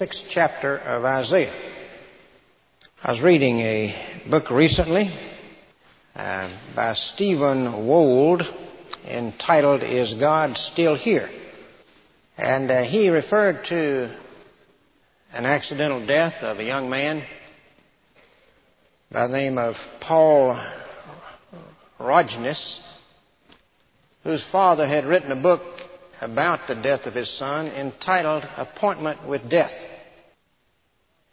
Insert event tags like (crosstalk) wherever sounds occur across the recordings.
sixth chapter of Isaiah. I was reading a book recently uh, by Stephen Wold entitled Is God Still Here? And uh, he referred to an accidental death of a young man by the name of Paul Rogness, whose father had written a book about the death of his son entitled Appointment with Death.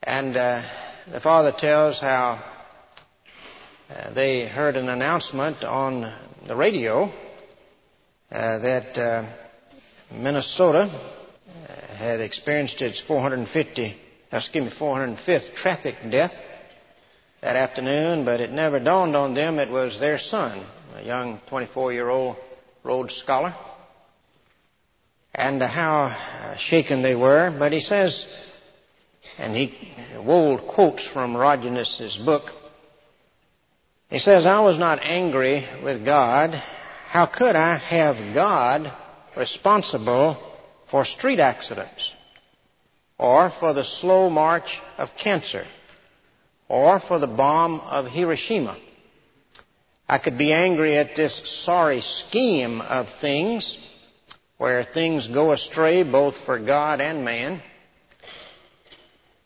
And uh, the father tells how uh, they heard an announcement on the radio uh, that uh, Minnesota uh, had experienced its 450, excuse me, 405th traffic death that afternoon, but it never dawned on them it was their son, a young 24-year-old Rhodes Scholar, and how shaken they were. But he says, and he Wold quotes from Rogness's book. He says, I was not angry with God. How could I have God responsible for street accidents? Or for the slow march of cancer? Or for the bomb of Hiroshima? I could be angry at this sorry scheme of things where things go astray both for God and man.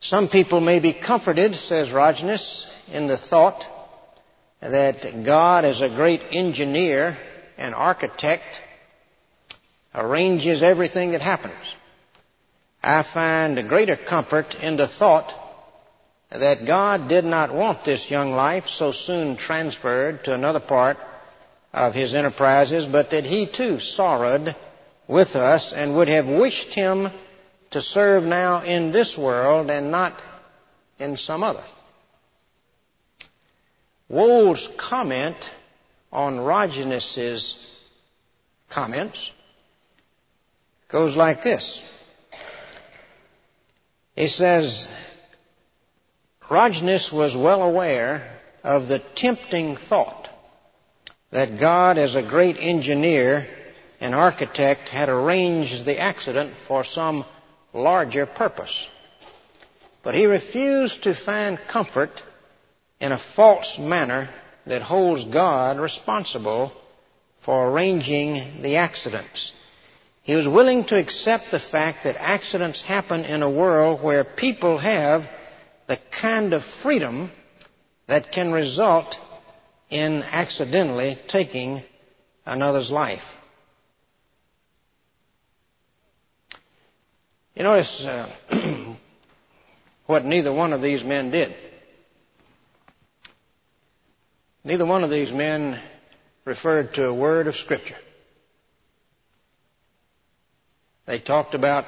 Some people may be comforted, says Rogness, in the thought that God is a great engineer and architect, arranges everything that happens. I find a greater comfort in the thought that God did not want this young life so soon transferred to another part of his enterprises, but that he too sorrowed with us and would have wished him to serve now in this world and not in some other. Wold's comment on Rogness's comments goes like this. He says, Rogness was well aware of the tempting thought that God as a great engineer and architect had arranged the accident for some larger purpose. But he refused to find comfort in a false manner that holds God responsible for arranging the accidents. He was willing to accept the fact that accidents happen in a world where people have the kind of freedom that can result in accidentally taking another's life. You notice uh, (clears throat) what neither one of these men did. Neither one of these men referred to a word of Scripture. They talked about,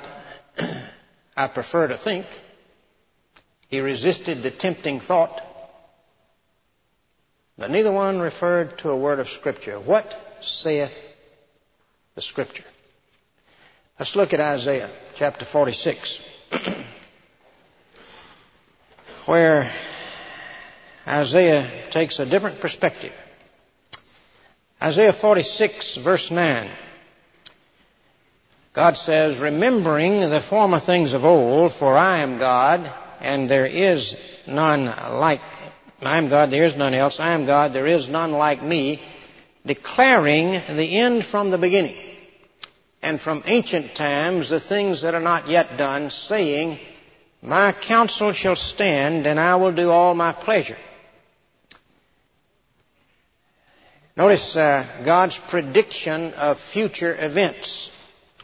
(clears throat) I prefer to think. He resisted the tempting thought. But neither one referred to a word of Scripture. What saith the Scripture? Let's look at Isaiah chapter 46, (clears throat) where Isaiah takes a different perspective. Isaiah 46 verse 9. God says, remembering the former things of old, for I am God, and there is none like, I am God, there is none else, I am God, there is none like me, declaring the end from the beginning and from ancient times the things that are not yet done, saying, My counsel shall stand, and I will do all my pleasure. Notice uh, God's prediction of future events.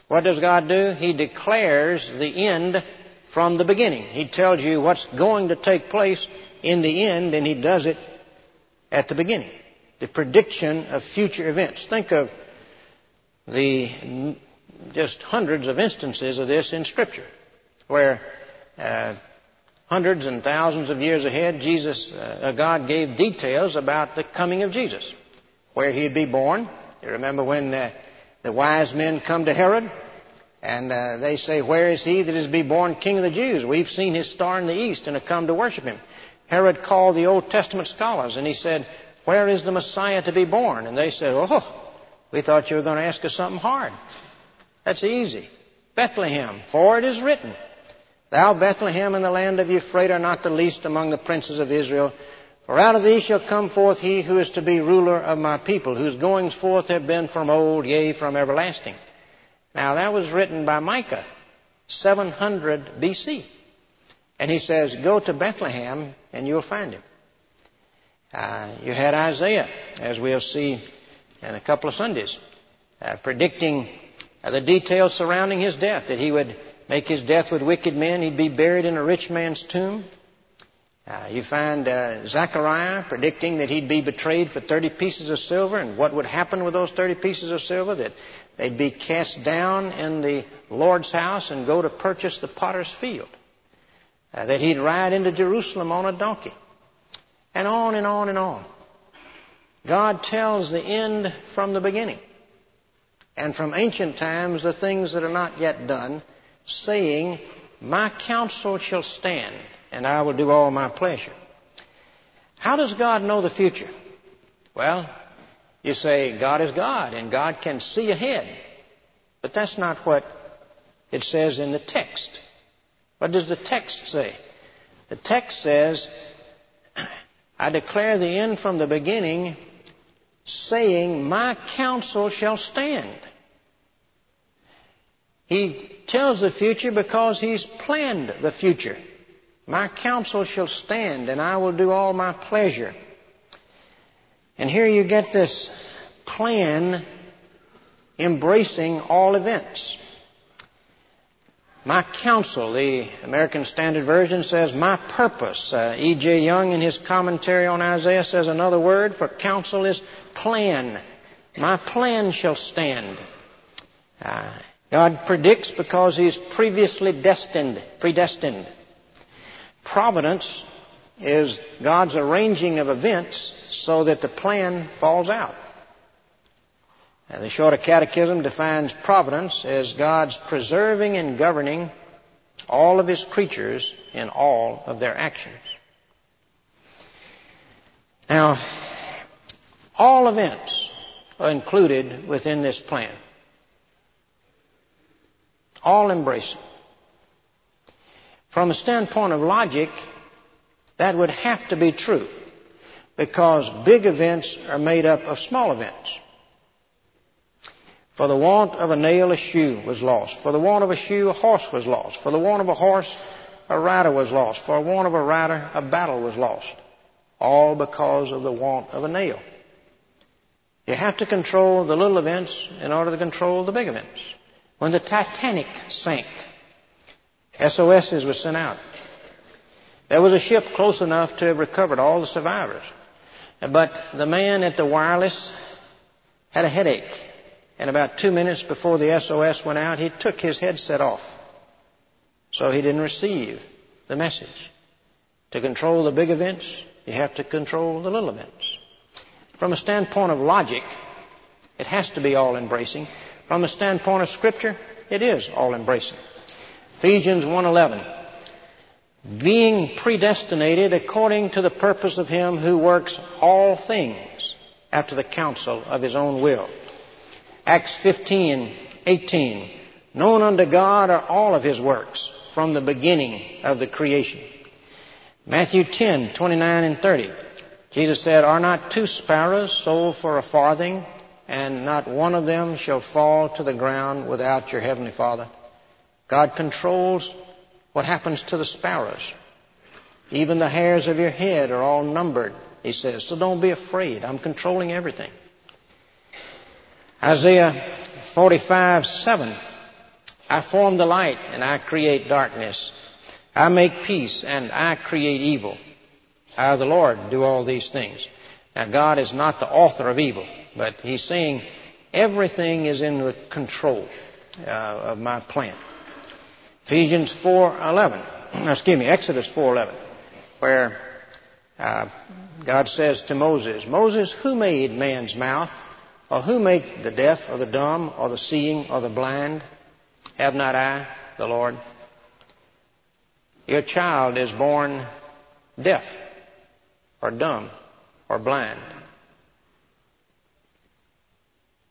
What does God do? He declares the end from the beginning. He tells you what's going to take place in the end, and He does it at the beginning. The prediction of future events. Think of the just hundreds of instances of this in Scripture, where uh, hundreds and thousands of years ahead, Jesus, uh, God gave details about the coming of Jesus, where he'd be born. You remember when uh, the wise men come to Herod, and uh, they say, "Where is he that is to be born King of the Jews? We've seen his star in the east and have come to worship him." Herod called the Old Testament scholars, and he said, "Where is the Messiah to be born?" And they said, "Oh, we thought you were going to ask us something hard." That's easy. Bethlehem, for it is written, Thou, Bethlehem, in the land of Ephraim, are not the least among the princes of Israel. For out of thee shall come forth he who is to be ruler of my people, whose goings forth have been from old, yea, from everlasting. Now that was written by Micah, 700 BC. And he says, Go to Bethlehem and you'll find him. Uh, you had Isaiah, as we'll see in a couple of Sundays, uh, predicting the details surrounding his death, that he would make his death with wicked men, he'd be buried in a rich man's tomb. Uh, you find uh, Zechariah predicting that he'd be betrayed for 30 pieces of silver, and what would happen with those 30 pieces of silver? That they'd be cast down in the Lord's house and go to purchase the potter's field. Uh, that he'd ride into Jerusalem on a donkey. And on and on and on. God tells the end from the beginning. And from ancient times, the things that are not yet done, saying, My counsel shall stand, and I will do all my pleasure. How does God know the future? Well, you say, God is God, and God can see ahead. But that's not what it says in the text. What does the text say? The text says, (clears throat) I declare the end from the beginning, saying, My counsel shall stand. He tells the future because he's planned the future. My counsel shall stand, and I will do all my pleasure. And here you get this plan embracing all events. My counsel, the American Standard Version says, my purpose. Uh, E.J. Young, in his commentary on Isaiah, says another word for counsel is plan. My plan shall stand. Uh, God predicts because He's previously destined, predestined. Providence is God's arranging of events so that the plan falls out. And the Shorter Catechism defines providence as God's preserving and governing all of His creatures in all of their actions. Now, all events are included within this plan. All embracing. From a standpoint of logic, that would have to be true because big events are made up of small events. For the want of a nail, a shoe was lost. For the want of a shoe, a horse was lost. For the want of a horse, a rider was lost. For the want of a rider, a battle was lost. All because of the want of a nail. You have to control the little events in order to control the big events. When the Titanic sank, SOSs were sent out. There was a ship close enough to have recovered all the survivors. But the man at the wireless had a headache and about two minutes before the SOS went out, he took his headset off. So he didn't receive the message. To control the big events, you have to control the little events. From a standpoint of logic, it has to be all embracing. From a standpoint of scripture, it is all embracing. Ephesians 1:11 being predestinated according to the purpose of him who works all things after the counsel of his own will Acts 15, 18. Known unto God are all of his works from the beginning of the creation. Matthew 10, 29 and 30. Jesus said, Are not two sparrows sold for a farthing, and not one of them shall fall to the ground without your heavenly Father? God controls what happens to the sparrows. Even the hairs of your head are all numbered, he says. So don't be afraid. I'm controlling everything. Isaiah 45, 7. I form the light and I create darkness. I make peace and I create evil. I, the Lord, do all these things. Now, God is not the author of evil, but He's saying everything is in the control uh, of my plan. Ephesians 4:11, (clears throat) excuse me, Exodus 4:11, where uh, God says to Moses, Moses, who made man's mouth? Or who made the deaf or the dumb or the seeing or the blind? Have not I, the Lord? Your child is born deaf or dumb or blind.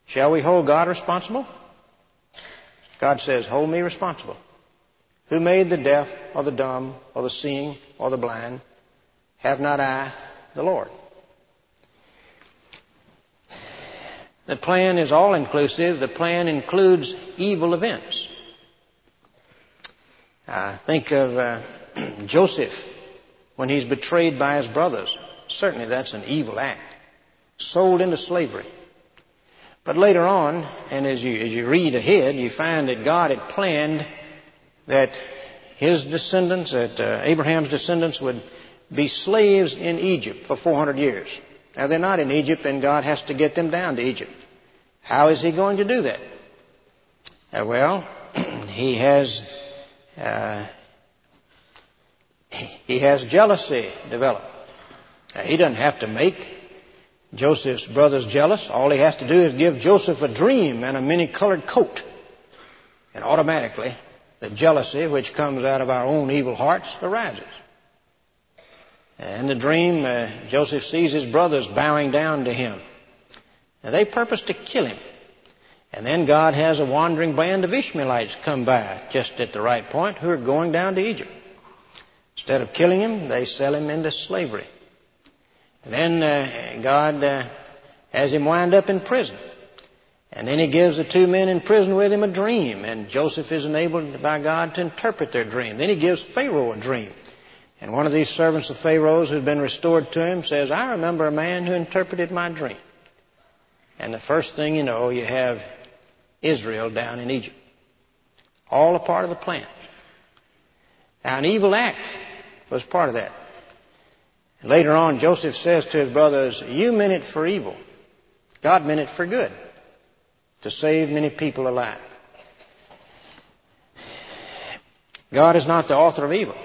Shall we hold God responsible? God says, hold me responsible. Who made the deaf or the dumb or the seeing or the blind? Have not I the Lord? The plan is all inclusive. The plan includes evil events. Uh, think of uh, (clears throat) Joseph when he's betrayed by his brothers. Certainly that's an evil act. Sold into slavery. But later on, and as you, as you read ahead, you find that God had planned that his descendants, that uh, Abraham's descendants would be slaves in Egypt for 400 years. Now they're not in Egypt and God has to get them down to Egypt. How is he going to do that? Uh, well, (clears throat) he has uh, he has jealousy develop. Now, he doesn't have to make Joseph's brothers jealous. All he has to do is give Joseph a dream and a many-colored coat. And automatically, the jealousy which comes out of our own evil hearts arises. In the dream, uh, Joseph sees his brothers bowing down to him. And they purpose to kill him. And then God has a wandering band of Ishmaelites come by just at the right point who are going down to Egypt. Instead of killing him, they sell him into slavery. And then uh, God uh, has him wind up in prison. And then he gives the two men in prison with him a dream, and Joseph is enabled by God to interpret their dream. Then he gives Pharaoh a dream. And one of these servants of Pharaoh's who'd been restored to him says, I remember a man who interpreted my dream. And the first thing you know, you have Israel down in Egypt. All a part of the plan. Now, an evil act was part of that. Later on, Joseph says to his brothers, You meant it for evil. God meant it for good, to save many people alive. God is not the author of evil,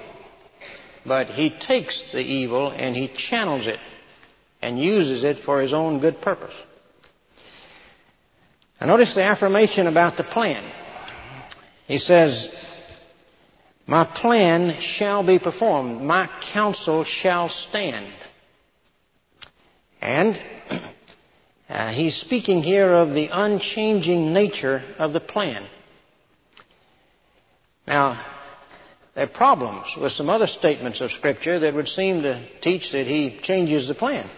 but He takes the evil and He channels it and uses it for His own good purpose. Now notice the affirmation about the plan. He says, my plan shall be performed. My counsel shall stand. And (clears throat) uh, he's speaking here of the unchanging nature of the plan. Now, there are problems with some other statements of Scripture that would seem to teach that he changes the plan.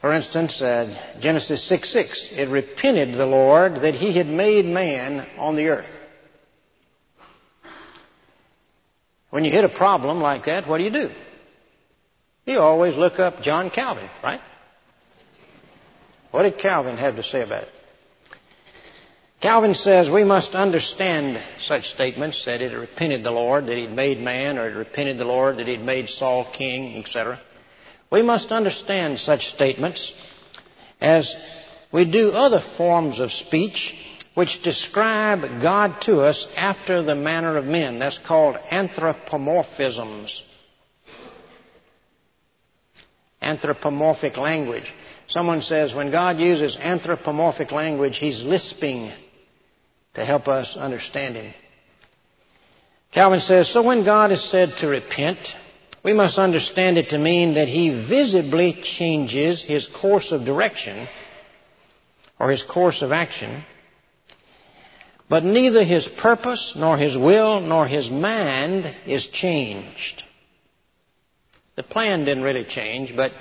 For instance, uh, Genesis 6 6, it repented the Lord that he had made man on the earth. When you hit a problem like that, what do you do? You always look up John Calvin, right? What did Calvin have to say about it? Calvin says we must understand such statements that it repented the Lord that He'd made man, or it repented the Lord that He'd made Saul king, etc. We must understand such statements as we do other forms of speech which describe God to us after the manner of men. That's called anthropomorphisms. Anthropomorphic language. Someone says when God uses anthropomorphic language, He's lisping to help us understand Him. Calvin says, so when God is said to repent, we must understand it to mean that He visibly changes His course of direction or His course of action but neither his purpose, nor his will, nor his mind is changed. The plan didn't really change, but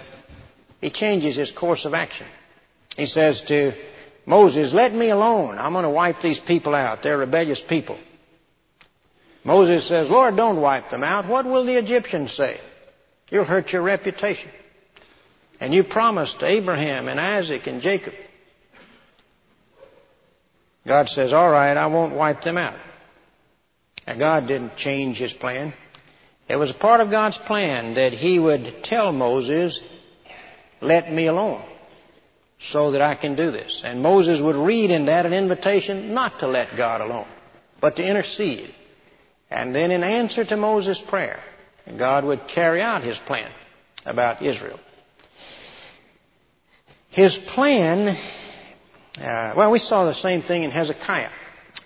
he changes his course of action. He says to Moses, let me alone. I'm going to wipe these people out. They're rebellious people. Moses says, Lord, don't wipe them out. What will the Egyptians say? You'll hurt your reputation. And you promised Abraham and Isaac and Jacob God says, all right, I won't wipe them out. And God didn't change his plan. It was a part of God's plan that he would tell Moses, let me alone so that I can do this. And Moses would read in that an invitation not to let God alone, but to intercede. And then in answer to Moses' prayer, God would carry out his plan about Israel. His plan uh, well, we saw the same thing in Hezekiah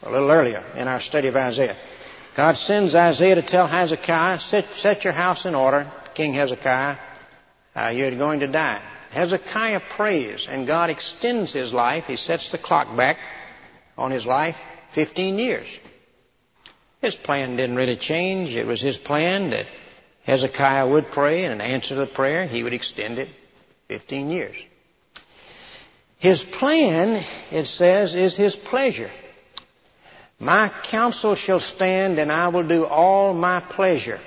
a little earlier in our study of Isaiah. God sends Isaiah to tell Hezekiah, set, set your house in order, King Hezekiah. Uh, you're going to die. Hezekiah prays, and God extends his life. He sets the clock back on his life 15 years. His plan didn't really change. It was His plan that Hezekiah would pray and in answer to the prayer, He would extend it 15 years. His plan, it says, is His pleasure. My counsel shall stand and I will do all my pleasure.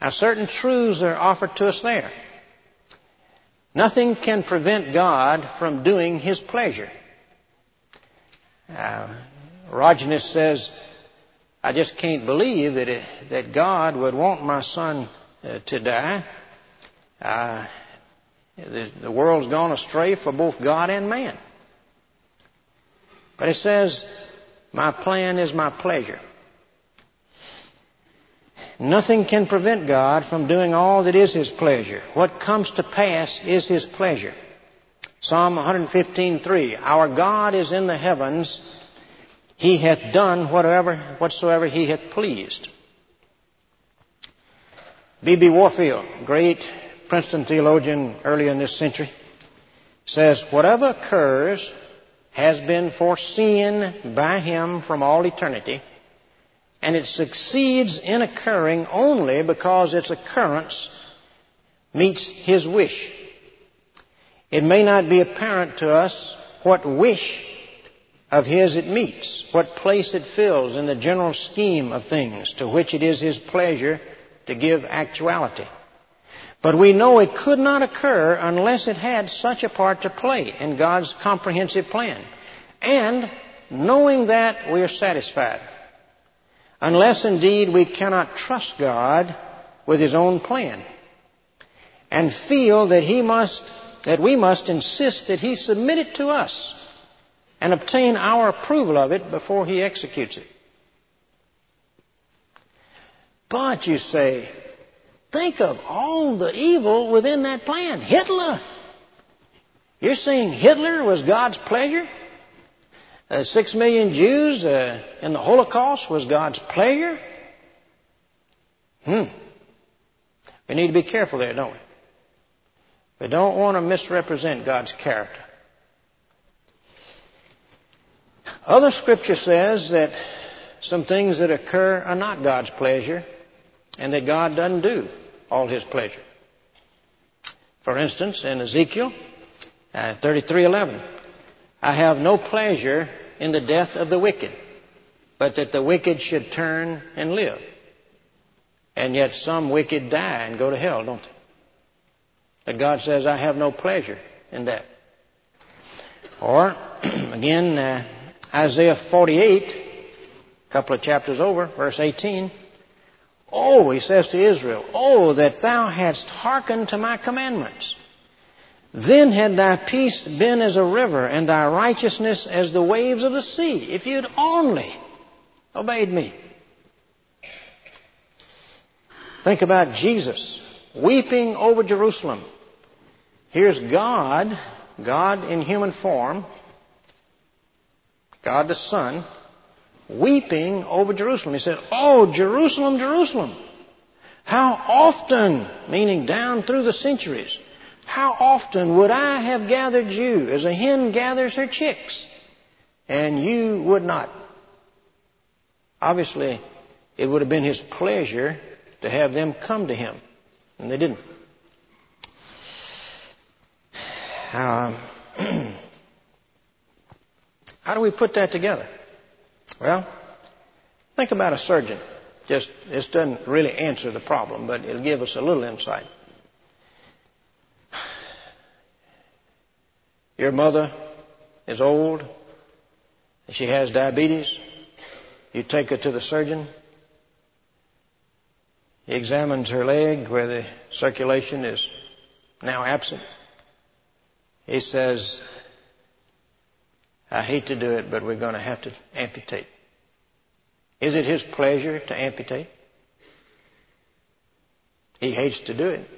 Now certain truths are offered to us there. Nothing can prevent God from doing His pleasure. Uh, Rogness says, I just can't believe that, it, that God would want my son uh, to die. Uh, the, the world's gone astray for both God and man. But it says, my plan is my pleasure. Nothing can prevent God from doing all that is His pleasure. What comes to pass is His pleasure. Psalm 115:3 Our God is in the heavens; He hath done whatever whatsoever He hath pleased. B.B. Warfield, great Princeton theologian early in this century, says, Whatever occurs has been foreseen by Him from all eternity and it succeeds in occurring only because its occurrence meets His wish. It may not be apparent to us what wish of His it meets, what place it fills in the general scheme of things to which it is His pleasure to give actuality. But we know it could not occur unless it had such a part to play in God's comprehensive plan. And knowing that, we are satisfied unless indeed we cannot trust God with His own plan and feel that He must, that we must insist that He submit it to us and obtain our approval of it before He executes it. But you say, think of all the evil within that plan. Hitler. You're saying Hitler was God's pleasure? Uh, six million Jews uh, in the Holocaust was God's pleasure? Hmm. We need to be careful there, don't we? We don't want to misrepresent God's character. Other scripture says that some things that occur are not God's pleasure and that God doesn't do all his pleasure. For instance, in Ezekiel uh, 33:11, I have no pleasure in the death of the wicked, but that the wicked should turn and live. And yet some wicked die and go to hell, don't they? But God says, I have no pleasure in that. Or, (clears throat) again, uh, Isaiah 48, a couple of chapters over, verse 18. Oh, he says to Israel, Oh, that thou hadst hearkened to my commandments then had thy peace been as a river and thy righteousness as the waves of the sea, if you'd only obeyed me. Think about Jesus weeping over Jerusalem. Here's God, God in human form, God the Son, weeping over Jerusalem. He said, Oh, Jerusalem, Jerusalem. How often, meaning down through the centuries, how often would I have gathered you as a hen gathers her chicks? And you would not. Obviously, it would have been his pleasure to have them come to him. And they didn't. Um, (clears throat) how do we put that together? Well, think about a surgeon. Just, this doesn't really answer the problem, but it'll give us a little insight. Your mother is old. She has diabetes. You take her to the surgeon. He examines her leg where the circulation is now absent. He says, I hate to do it, but we're going to have to amputate. Is it his pleasure to amputate? He hates to do it,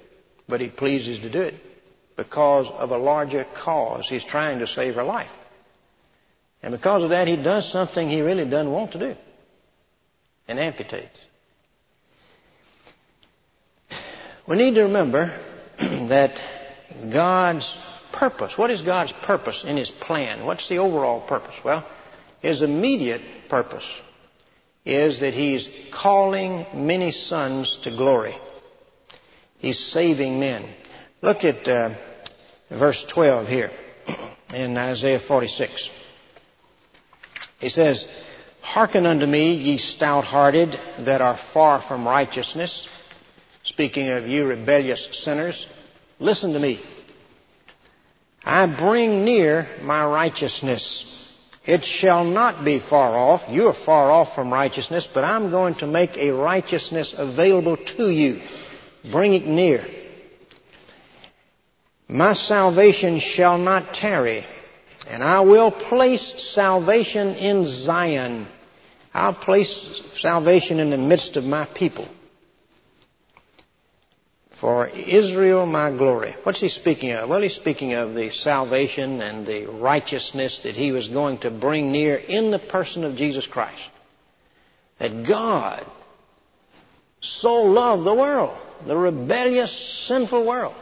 but he pleases to do it because of a larger cause. He's trying to save her life. And because of that, he does something he really doesn't want to do and amputates. We need to remember (clears throat) that God's purpose, what is God's purpose in His plan? What's the overall purpose? Well, His immediate purpose is that He's calling many sons to glory. He's saving men. Look at uh, verse 12 here (clears throat) in Isaiah 46. He says, Hearken unto me, ye stout hearted that are far from righteousness. Speaking of you rebellious sinners, listen to me. I bring near my righteousness. It shall not be far off. You are far off from righteousness, but I'm going to make a righteousness available to you. Bring it near. My salvation shall not tarry, and I will place salvation in Zion. I'll place salvation in the midst of my people. For Israel my glory. What's he speaking of? Well, he's speaking of the salvation and the righteousness that he was going to bring near in the person of Jesus Christ. That God so loved the world, the rebellious, sinful world,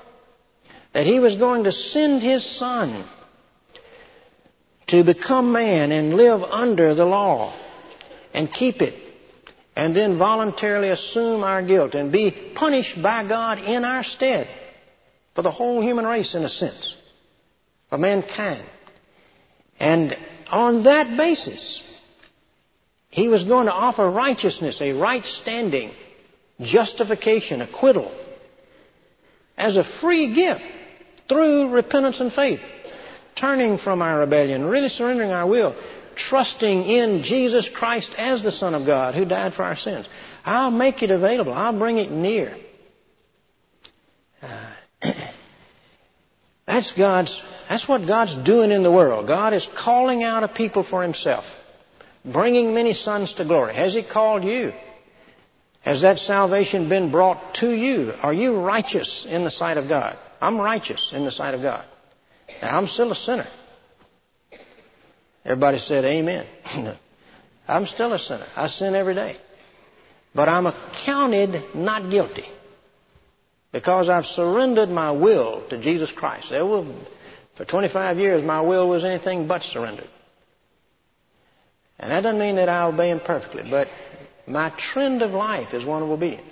that he was going to send his son to become man and live under the law and keep it and then voluntarily assume our guilt and be punished by God in our stead for the whole human race in a sense, for mankind. And on that basis, he was going to offer righteousness, a right standing, justification, acquittal, as a free gift through repentance and faith, turning from our rebellion, really surrendering our will, trusting in Jesus Christ as the Son of God who died for our sins. I'll make it available. I'll bring it near. Uh, (clears throat) that's God's, that's what God's doing in the world. God is calling out a people for Himself, bringing many sons to glory. Has He called you? Has that salvation been brought to you? Are you righteous in the sight of God? I'm righteous in the sight of God. Now, I'm still a sinner. Everybody said amen. (laughs) I'm still a sinner. I sin every day. But I'm accounted not guilty because I've surrendered my will to Jesus Christ. There will, for 25 years, my will was anything but surrendered. And that doesn't mean that I obey Him perfectly, but my trend of life is one of obedience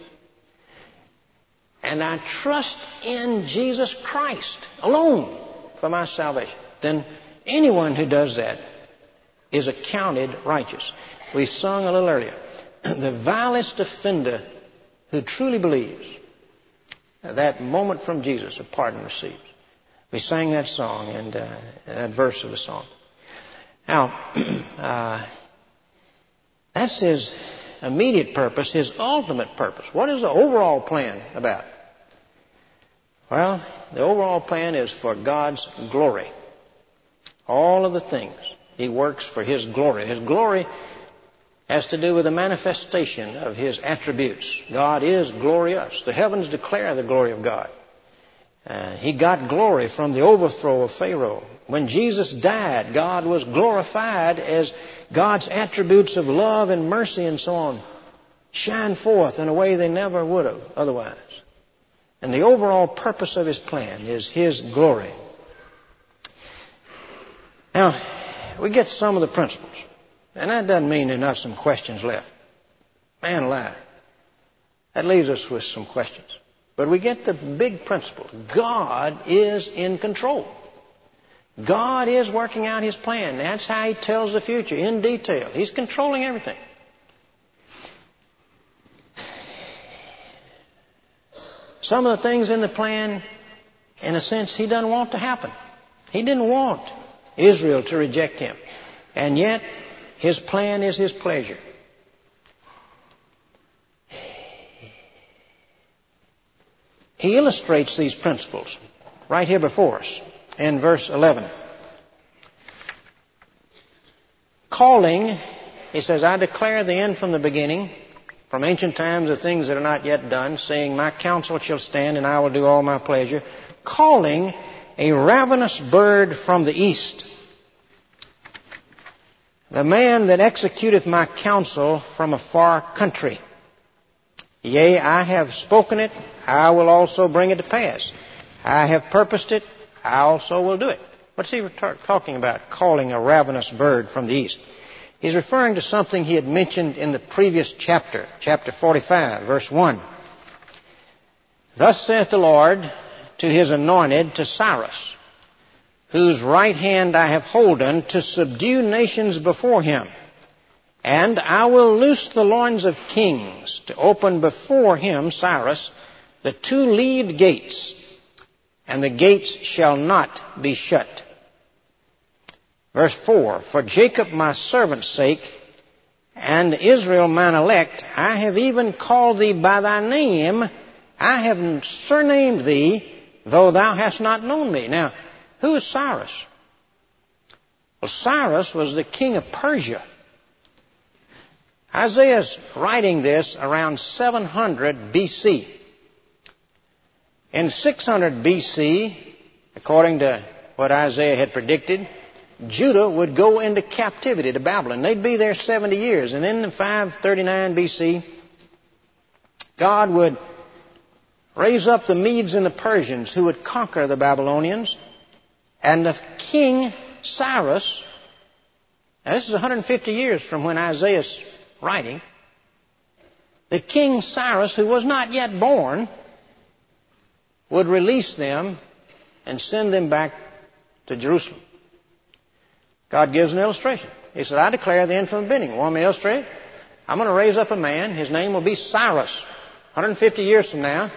and I trust in Jesus Christ alone for my salvation, then anyone who does that is accounted righteous. We sung a little earlier, (clears throat) the vilest offender who truly believes that moment from Jesus, a pardon receives. We sang that song and uh, that verse of the song. Now, (clears throat) uh, that's his immediate purpose, his ultimate purpose. What is the overall plan about? Well, the overall plan is for God's glory. All of the things he works for his glory. His glory has to do with the manifestation of his attributes. God is glorious. The heavens declare the glory of God. Uh, he got glory from the overthrow of Pharaoh. When Jesus died, God was glorified as God's attributes of love and mercy and so on shine forth in a way they never would have otherwise. And the overall purpose of his plan is his glory. Now, we get some of the principles. And that doesn't mean there are not some questions left. Man alive. That leaves us with some questions. But we get the big principle. God is in control. God is working out His plan. That's how He tells the future in detail. He's controlling everything. Some of the things in the plan, in a sense, He doesn't want to happen. He didn't want Israel to reject Him. And yet, His plan is His pleasure. He illustrates these principles right here before us in verse 11. Calling, he says, I declare the end from the beginning, from ancient times the things that are not yet done, saying, My counsel shall stand and I will do all my pleasure. Calling a ravenous bird from the east. The man that executeth my counsel from a far country. Yea, I have spoken it, I will also bring it to pass. I have purposed it, I also will do it. What's he talking about? Calling a ravenous bird from the east. He's referring to something he had mentioned in the previous chapter, chapter 45, verse 1. Thus saith the Lord to his anointed, to Cyrus, whose right hand I have holden to subdue nations before him. And I will loose the loins of kings to open before him, Cyrus, the two lead gates, and the gates shall not be shut. Verse 4, For Jacob my servant's sake, and Israel mine elect, I have even called thee by thy name, I have surnamed thee, though thou hast not known me. Now, who is Cyrus? Well, Cyrus was the king of Persia. Isaiah's writing this around 700 BC. In 600 BC, according to what Isaiah had predicted, Judah would go into captivity to Babylon. They'd be there 70 years. And in 539 BC, God would raise up the Medes and the Persians who would conquer the Babylonians. And the king Cyrus, now this is 150 years from when Isaiah's writing, the king Cyrus, who was not yet born, would release them and send them back to Jerusalem. God gives an illustration. He said, I declare the end from the beginning. Want me to illustrate? I'm going to raise up a man. His name will be Cyrus. 150 years from now,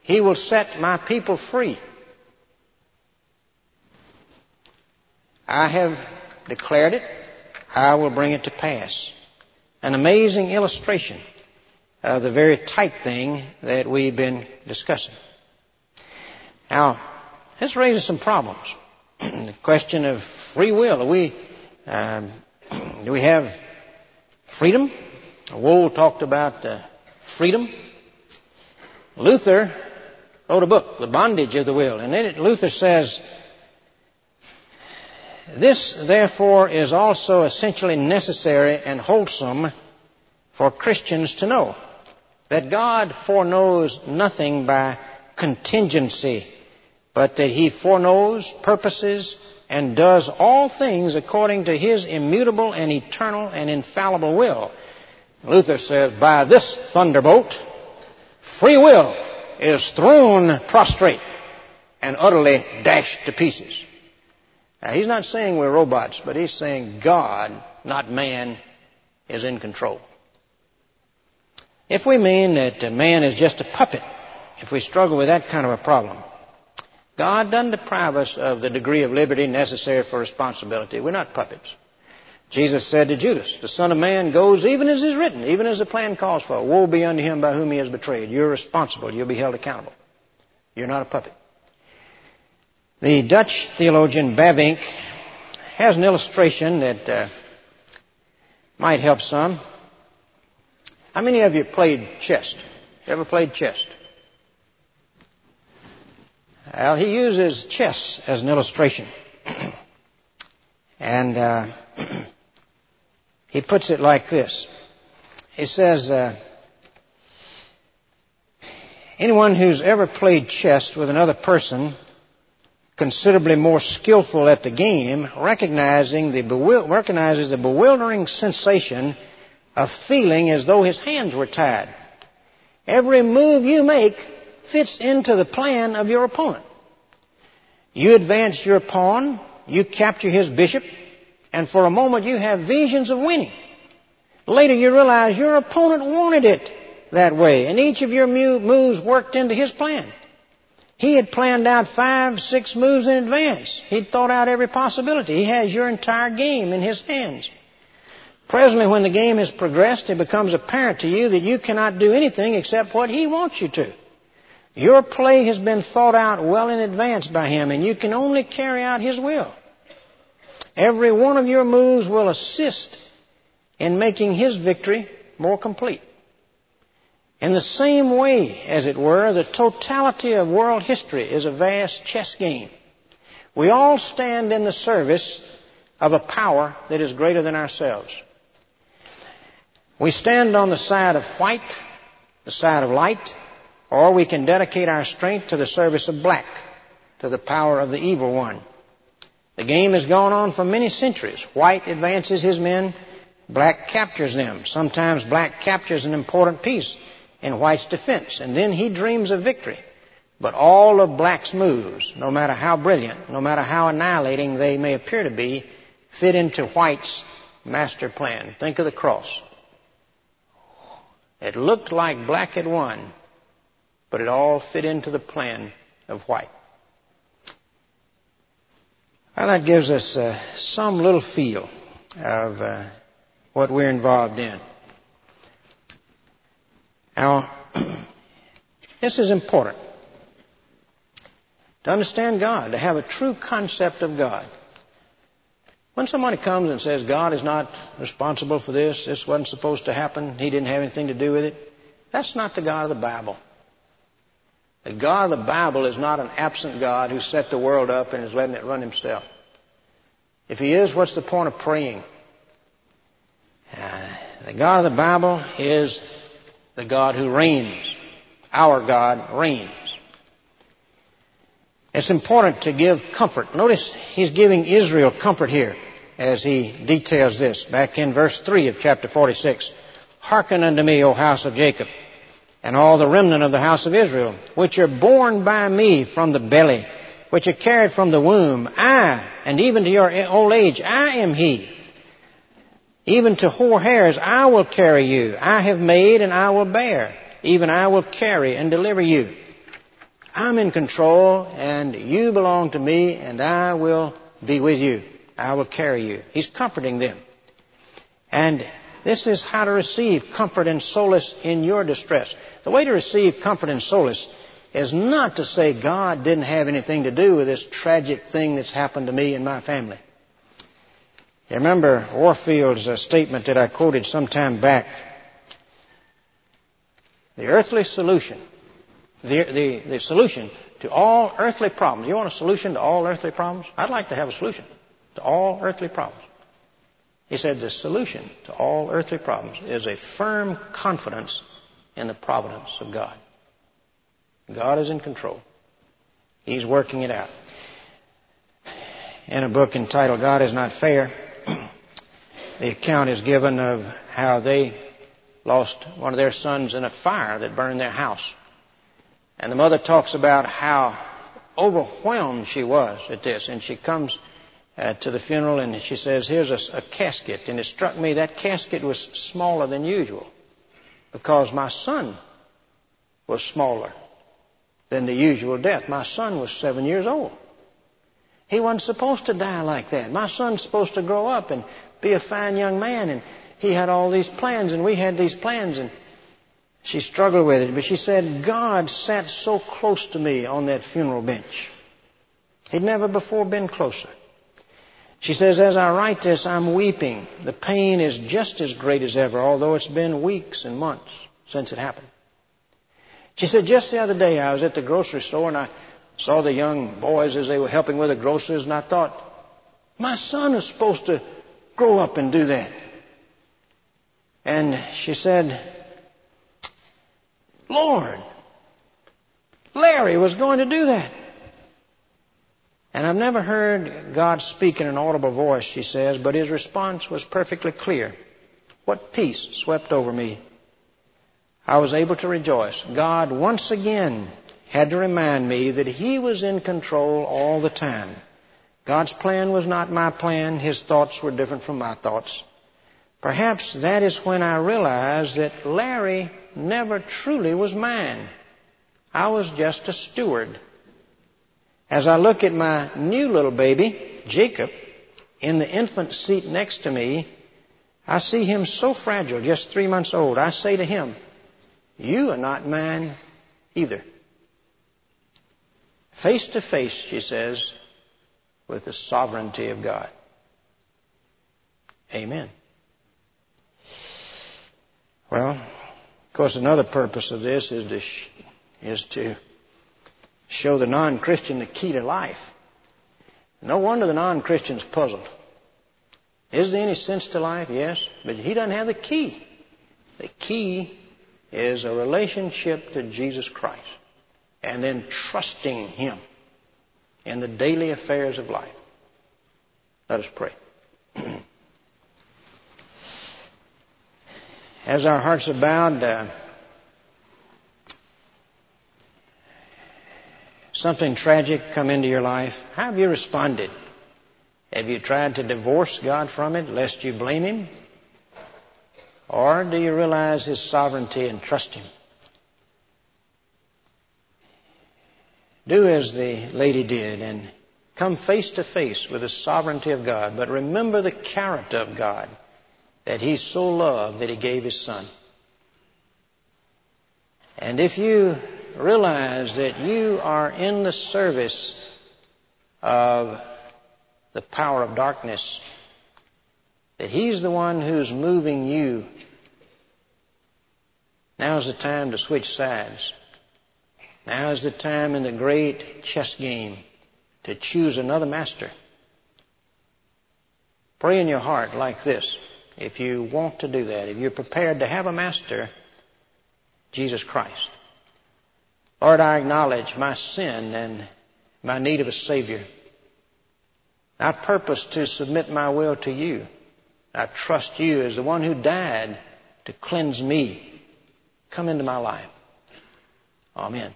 he will set my people free. I have declared it. I will bring it to pass. An amazing illustration of the very tight thing that we've been discussing. Now, this raises some problems. The question of free will. we, um, do we have freedom? Wold talked about uh, freedom. Luther wrote a book, The Bondage of the Will, and in it Luther says, This, therefore, is also essentially necessary and wholesome for Christians to know that God foreknows nothing by contingency but that he foreknows, purposes, and does all things according to his immutable and eternal and infallible will. Luther says, by this thunderbolt, free will is thrown prostrate and utterly dashed to pieces. Now, he's not saying we're robots, but he's saying God, not man, is in control. If we mean that uh, man is just a puppet, if we struggle with that kind of a problem, God doesn't deprive us of the degree of liberty necessary for responsibility. We're not puppets. Jesus said to Judas, the Son of Man goes even as is written, even as the plan calls for. Woe be unto him by whom he is betrayed. You're responsible. You'll be held accountable. You're not a puppet. The Dutch theologian Bavinck has an illustration that uh, might help some. How many of you played chess? Ever played chess? Well, he uses chess as an illustration. (clears throat) and uh, (clears throat) he puts it like this. He says, uh, anyone who's ever played chess with another person considerably more skillful at the game recognizing the bewil- recognizes the bewildering sensation of feeling as though his hands were tied. Every move you make fits into the plan of your opponent. You advance your pawn, you capture his bishop, and for a moment you have visions of winning. Later you realize your opponent wanted it that way, and each of your moves worked into his plan. He had planned out five, six moves in advance. He'd thought out every possibility. He has your entire game in his hands. Presently, when the game has progressed, it becomes apparent to you that you cannot do anything except what he wants you to. Your play has been thought out well in advance by Him, and you can only carry out His will. Every one of your moves will assist in making His victory more complete. In the same way, as it were, the totality of world history is a vast chess game. We all stand in the service of a power that is greater than ourselves. We stand on the side of white, the side of light, or we can dedicate our strength to the service of black, to the power of the evil one. The game has gone on for many centuries. White advances his men black captures them. Sometimes black captures an important piece in white's defense, and then he dreams of victory. But all of black's moves, no matter how brilliant, no matter how annihilating they may appear to be, fit into white's master plan. Think of the cross. It looked like black had won, but it all fit into the plan of white. Well, that gives us uh, some little feel of uh, what we're involved in. Now, (clears throat) this is important. To understand God, to have a true concept of God. When somebody comes and says God is not responsible for this, this wasn't supposed to happen, He didn't have anything to do with it, that's not the God of the Bible. The God of the Bible is not an absent God who set the world up and is letting it run himself. If He is, what's the point of praying? Uh, the God of the Bible is the God who reigns. Our God reigns. It's important to give comfort. Notice he's giving Israel comfort here as he details this back in verse 3 of chapter 46. Hearken unto me, O house of Jacob, and all the remnant of the house of Israel, which are born by me from the belly, which are carried from the womb. I, and even to your old age, I am he. Even to hoar hairs, I will carry you. I have made and I will bear. Even I will carry and deliver you. I'm in control and you belong to me and I will be with you. I will carry you. He's comforting them. And this is how to receive comfort and solace in your distress. The way to receive comfort and solace is not to say God didn't have anything to do with this tragic thing that's happened to me and my family. You remember Warfield's uh, statement that I quoted some time back. The earthly solution the, the, the solution to all earthly problems. You want a solution to all earthly problems? I'd like to have a solution to all earthly problems. He said the solution to all earthly problems is a firm confidence in the providence of God. God is in control. He's working it out. In a book entitled God is Not Fair, (clears throat) the account is given of how they lost one of their sons in a fire that burned their house. And the mother talks about how overwhelmed she was at this. And she comes uh, to the funeral and she says, Here's a, a casket. And it struck me that casket was smaller than usual because my son was smaller than the usual death. My son was seven years old. He wasn't supposed to die like that. My son's supposed to grow up and be a fine young man, and he had all these plans, and we had these plans, and she struggled with it, but she said, God sat so close to me on that funeral bench. He'd never before been closer. She says, as I write this, I'm weeping. The pain is just as great as ever, although it's been weeks and months since it happened. She said, just the other day I was at the grocery store and I saw the young boys as they were helping with the groceries and I thought, my son is supposed to grow up and do that. And she said, Lord, Larry was going to do that. And I've never heard God speak in an audible voice, she says, but his response was perfectly clear. What peace swept over me. I was able to rejoice. God once again had to remind me that he was in control all the time. God's plan was not my plan. His thoughts were different from my thoughts. Perhaps that is when I realized that Larry never truly was mine. I was just a steward. As I look at my new little baby, Jacob, in the infant seat next to me, I see him so fragile, just three months old. I say to him, You are not mine either. Face to face, she says, with the sovereignty of God. Amen. Well, of course, another purpose of this is to, is to show the non-Christian the key to life. No wonder the non-Christian's puzzled. Is there any sense to life? Yes, but he doesn't have the key. The key is a relationship to Jesus Christ and then trusting Him in the daily affairs of life. Let us pray. (clears throat) As our hearts are bowed, uh, something tragic come into your life. How have you responded? Have you tried to divorce God from it lest you blame Him? Or do you realize His sovereignty and trust Him? Do as the lady did and come face to face with the sovereignty of God, but remember the character of God that He so loved that He gave His Son. And if you realize that you are in the service of the power of darkness, that He's the one who's moving you. Now's the time to switch sides. Now is the time in the great chess game to choose another master. Pray in your heart like this. If you want to do that, if you're prepared to have a master, Jesus Christ. Lord, I acknowledge my sin and my need of a Savior. I purpose to submit my will to you. I trust you as the one who died to cleanse me. Come into my life. Amen.